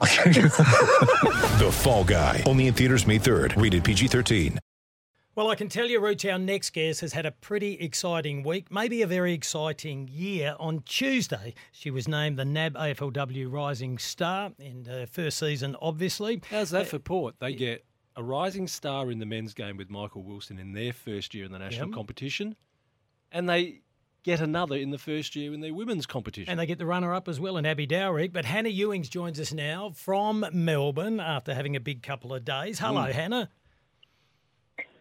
The Fall Guy. Only in theaters May 3rd. Rated PG-13. Well, I can tell you, Rooch, our next guest has had a pretty exciting week, maybe a very exciting year. On Tuesday, she was named the NAB AFLW Rising Star in her first season, obviously. How's that uh, for Port? They get a rising star in the men's game with Michael Wilson in their first year in the national Yep. competition, and they get another in the first year in their women's competition. And they get the runner up as well in Abby Dowrick. But Hannah Ewings joins us now from Melbourne after having a big couple of days. Hello, Hannah.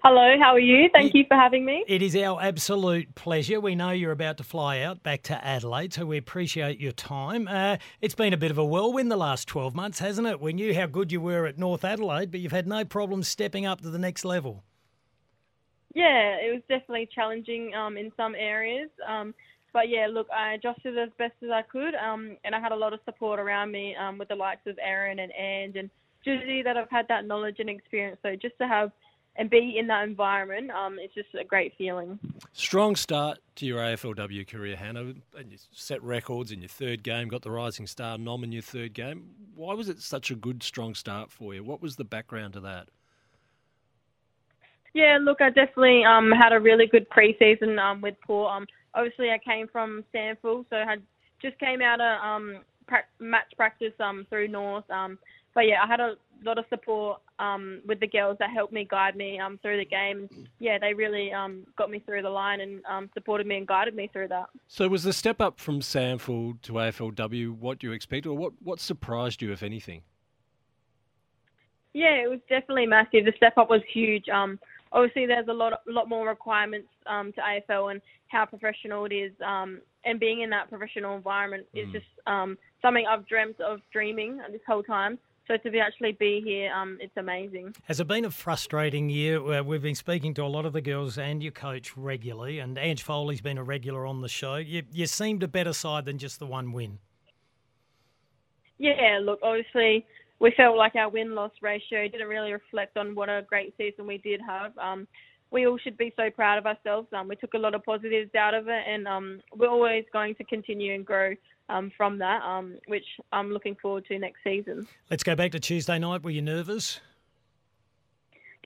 Hello, how are you? Thank you for having me. It is our absolute pleasure. We know you're about to fly out back to Adelaide, so we appreciate your time. Uh, it's been a bit of a whirlwind the last 12 months, hasn't it? We knew how good you were at North Adelaide, but you've had no problem stepping up to the next level. Yeah, it was definitely challenging um, in some areas. Um, but yeah, look, I adjusted as best as I could, um, and I had a lot of support around me um, with the likes of Erin and Ange and Judy that I've had that knowledge and experience. So just to have and be in that environment, um, it's just a great feeling. Strong start to your AFLW career, Hannah, and you set records in your third game, got the Rising Star nom in your third game. Why was it such a good, strong start for you? What was the background to that? Yeah, look, I definitely um, had a really good preseason um, with Port. Um, obviously, I came from SANFL, so I had just came out of um, pra- match practice um, through North. Um, but yeah, I had a lot of support um, with the girls that helped me guide me um, through the game. Yeah, they really um, got me through the line and um, supported me and guided me through that. So, was the step up from SANFL to AFLW what do you expected, or what, what surprised you, if anything? Yeah, it was definitely massive. The step up was huge. Um, obviously, there's a lot, a lot more requirements um, to AFL and how professional it is. Um, and being in that professional environment is just um, something I've dreamt of dreaming this whole time. So to be actually be here, um, it's amazing. Has it been a frustrating year? We've been speaking to a lot of the girls and your coach regularly, and Ange Foley's been a regular on the show. You, you seemed a better side than just the one win. Yeah, look, obviously we felt like our win loss ratio didn't really reflect on what a great season we did have. Um, we all should be so proud of ourselves. Um, we took a lot of positives out of it, and um, we're always going to continue and grow um, from that, um, which I'm looking forward to next season. Let's go back to Tuesday night. Were you nervous?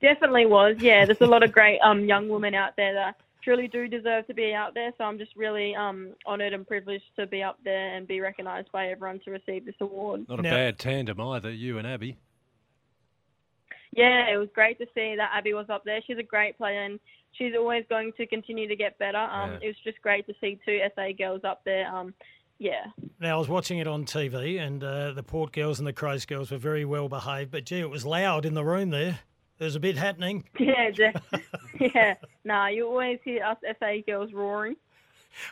Definitely was. Yeah, there's a lot of great um, young women out there that truly do deserve to be out there. So I'm just really um, honoured and privileged to be up there and be recognised by everyone to receive this award. Not a Now- bad tandem either, you and Abby. Yeah, it was great to see that Abby was up there. She's a great player and she's always going to continue to get better. Um, Yeah. It was just great to see two SA girls up there. Um, yeah. Now, I was watching it on TV, and uh, the Port girls and the Crows girls were very well behaved, but gee, it was loud in the room there. There's a bit happening. Yeah, de- yeah. Nah, you always hear us SA girls roaring.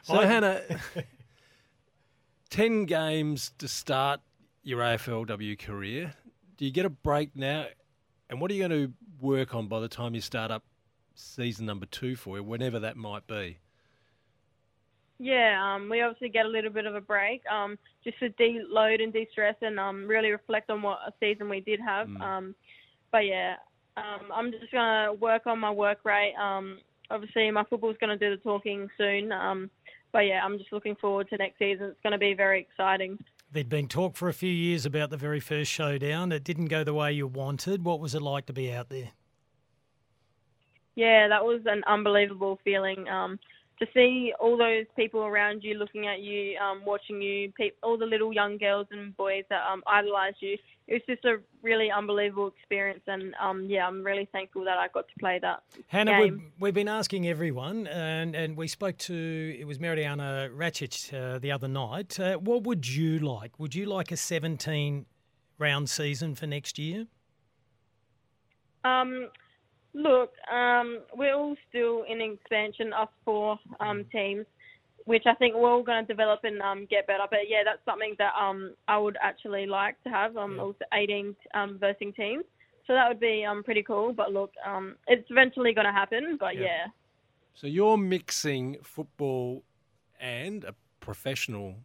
So, I- Hannah, 10 games to start your AFLW career. Do you get a break now? And what are you going to work on by the time you start up season number two for you, whenever that might be? Yeah, um, we obviously get a little bit of a break, um, just to de-load and de-stress and um, really reflect on what a season we did have. Um, but yeah, um, I'm just gonna work on my work rate. Um, obviously, my football's gonna do the talking soon. Um, but yeah, I'm just looking forward to next season. It's gonna be very exciting. There'd been talk for a few years about the very first showdown. It didn't go the way you wanted. What was it like to be out there? Yeah, that was an unbelievable feeling. Um, to see all those people around you looking at you, um, watching you, pe- all the little young girls and boys that um, idolise you. It was just a really unbelievable experience, and um, yeah, I'm really thankful that I got to play that Hannah, we've, we've been asking everyone, and, and we spoke to, it was Meridiana Ratchich uh, the other night. Uh, what would you like? Would you like a 17 round season for next year? Um, look, um, we're all still in expansion, us four um, teams, which I think we're all going to develop and um, get better. But yeah, that's something that um, I would actually like to have. Um, also 18 um, versing teams. So that would be um pretty cool. But look, um, it's eventually going to happen. But Yeah. yeah. So you're mixing football and a professional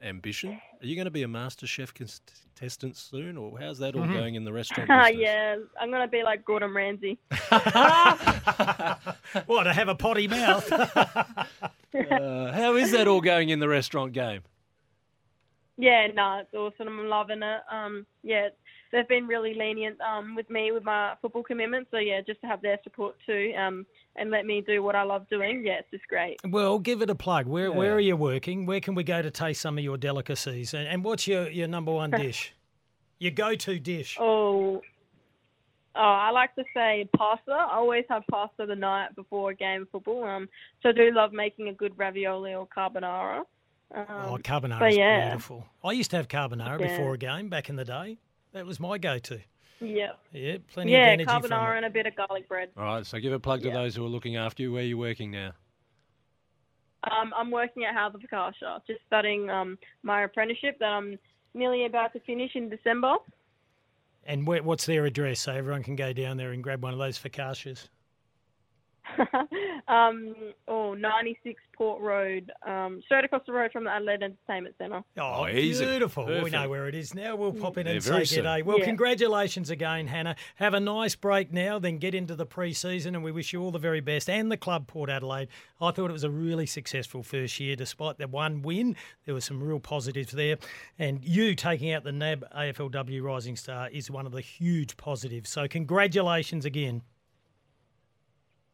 ambition. Are you going to be a master chef contestant soon, or how's that all going in the restaurant Ah, yeah, I'm going to be like Gordon Ramsay. What, to have a potty mouth? Uh, how is that all going in the restaurant game? Yeah, no, it's awesome. I'm loving it. Um, yeah, they've been really lenient um with me with my football commitment. So yeah, just to have their support too, um, and let me do what I love doing. Yeah, it's just great. well, give it a plug. Where where are you working? Where can we go to taste some of your delicacies? And, and what's your, your number one dish? Your go to dish? Oh, oh, I like to say pasta. I always have pasta the night before a game of football. Um, so I do love making a good ravioli or carbonara. Um, Oh, carbonara is yeah. beautiful. I used to have carbonara Yeah. before a game back in the day. That was my go-to. yeah, Yeah, plenty yeah, of energy from carbonara it. and a bit of garlic bread. All right, so give a plug to Yeah. those who are looking after you. Where are you working now? Um, I'm working at Howard Fakasha, just studying um my apprenticeship that I'm nearly about to finish in December. And where, what's their address so everyone can go down there and grab one of those focaccias? um, oh, 96 Port Road, um, straight across the road from the Adelaide Entertainment Centre. Oh, Oh, easy. beautiful. We know where it is now. We'll pop in Yeah, and say very good soon. day. Well, Yeah. congratulations again, Hannah. Have a nice break now, then get into the pre-season, and we wish you all the very best. And the club, Port Adelaide. I thought it was a really successful first year, despite the one win. There were some real positives there, and you taking out the NAB AFLW Rising Star is one of the huge positives. So, congratulations again.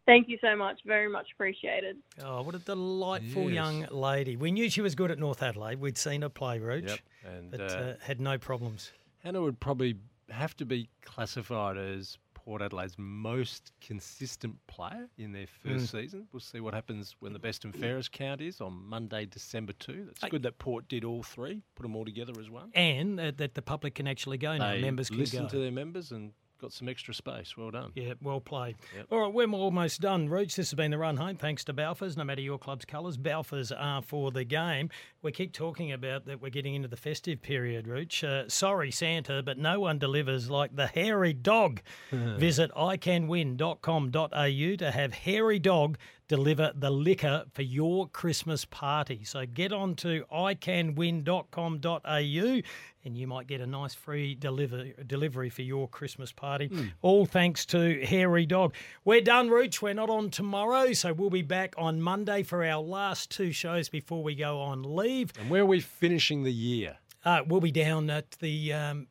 Thank you so much. Very much appreciated. Oh, what a delightful Yes. young lady. We knew she was good at North Adelaide. We'd seen her play, Roach, Yep, and, but uh, uh, had no problems. Hannah would probably have to be classified as Port Adelaide's most consistent player in their first Mm. season. We'll see what happens when the best and fairest count is on Monday, December 2. It's Hey. good that Port did all three, put them all together as one. And uh, that the public can actually go now. They Members can listened go. to their members and got some extra space. Well done. Yeah, well played. Yep. All right, we're almost done. Roots, this has been the run home. Thanks to Balfours. No matter your club's colours, Balfours are for the game. We keep talking about that we're getting into the festive period, Rooch. Uh, sorry, Santa, but no one delivers like the hairy dog. Visit icanwin.com.au to have hairy dog deliver the liquor for your Christmas party. So get on to icanwin.com.au and you might get a nice free deliver, delivery for your Christmas party. All thanks to Hairy Dog. We're done, Rooch. We're not on tomorrow, so we'll be back on Monday for our last two shows before we go on leave. And where are we finishing the year? Uh, we'll be down at the um,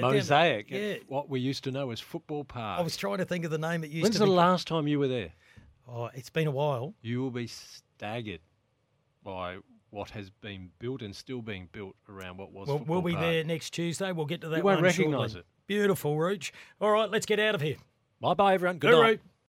Mosaic. yeah. What we used to know as Football Park. I was trying to think of the name it used When's to the last time you were there? Oh, it's been a while. You will be staggered by what has been built and still being built around what was We'll, we'll be Park. there next Tuesday. We'll get to that You won't recognise it. Beautiful, Rooch. All right, let's get out of here. Bye bye, everyone. Good Hooroo. night.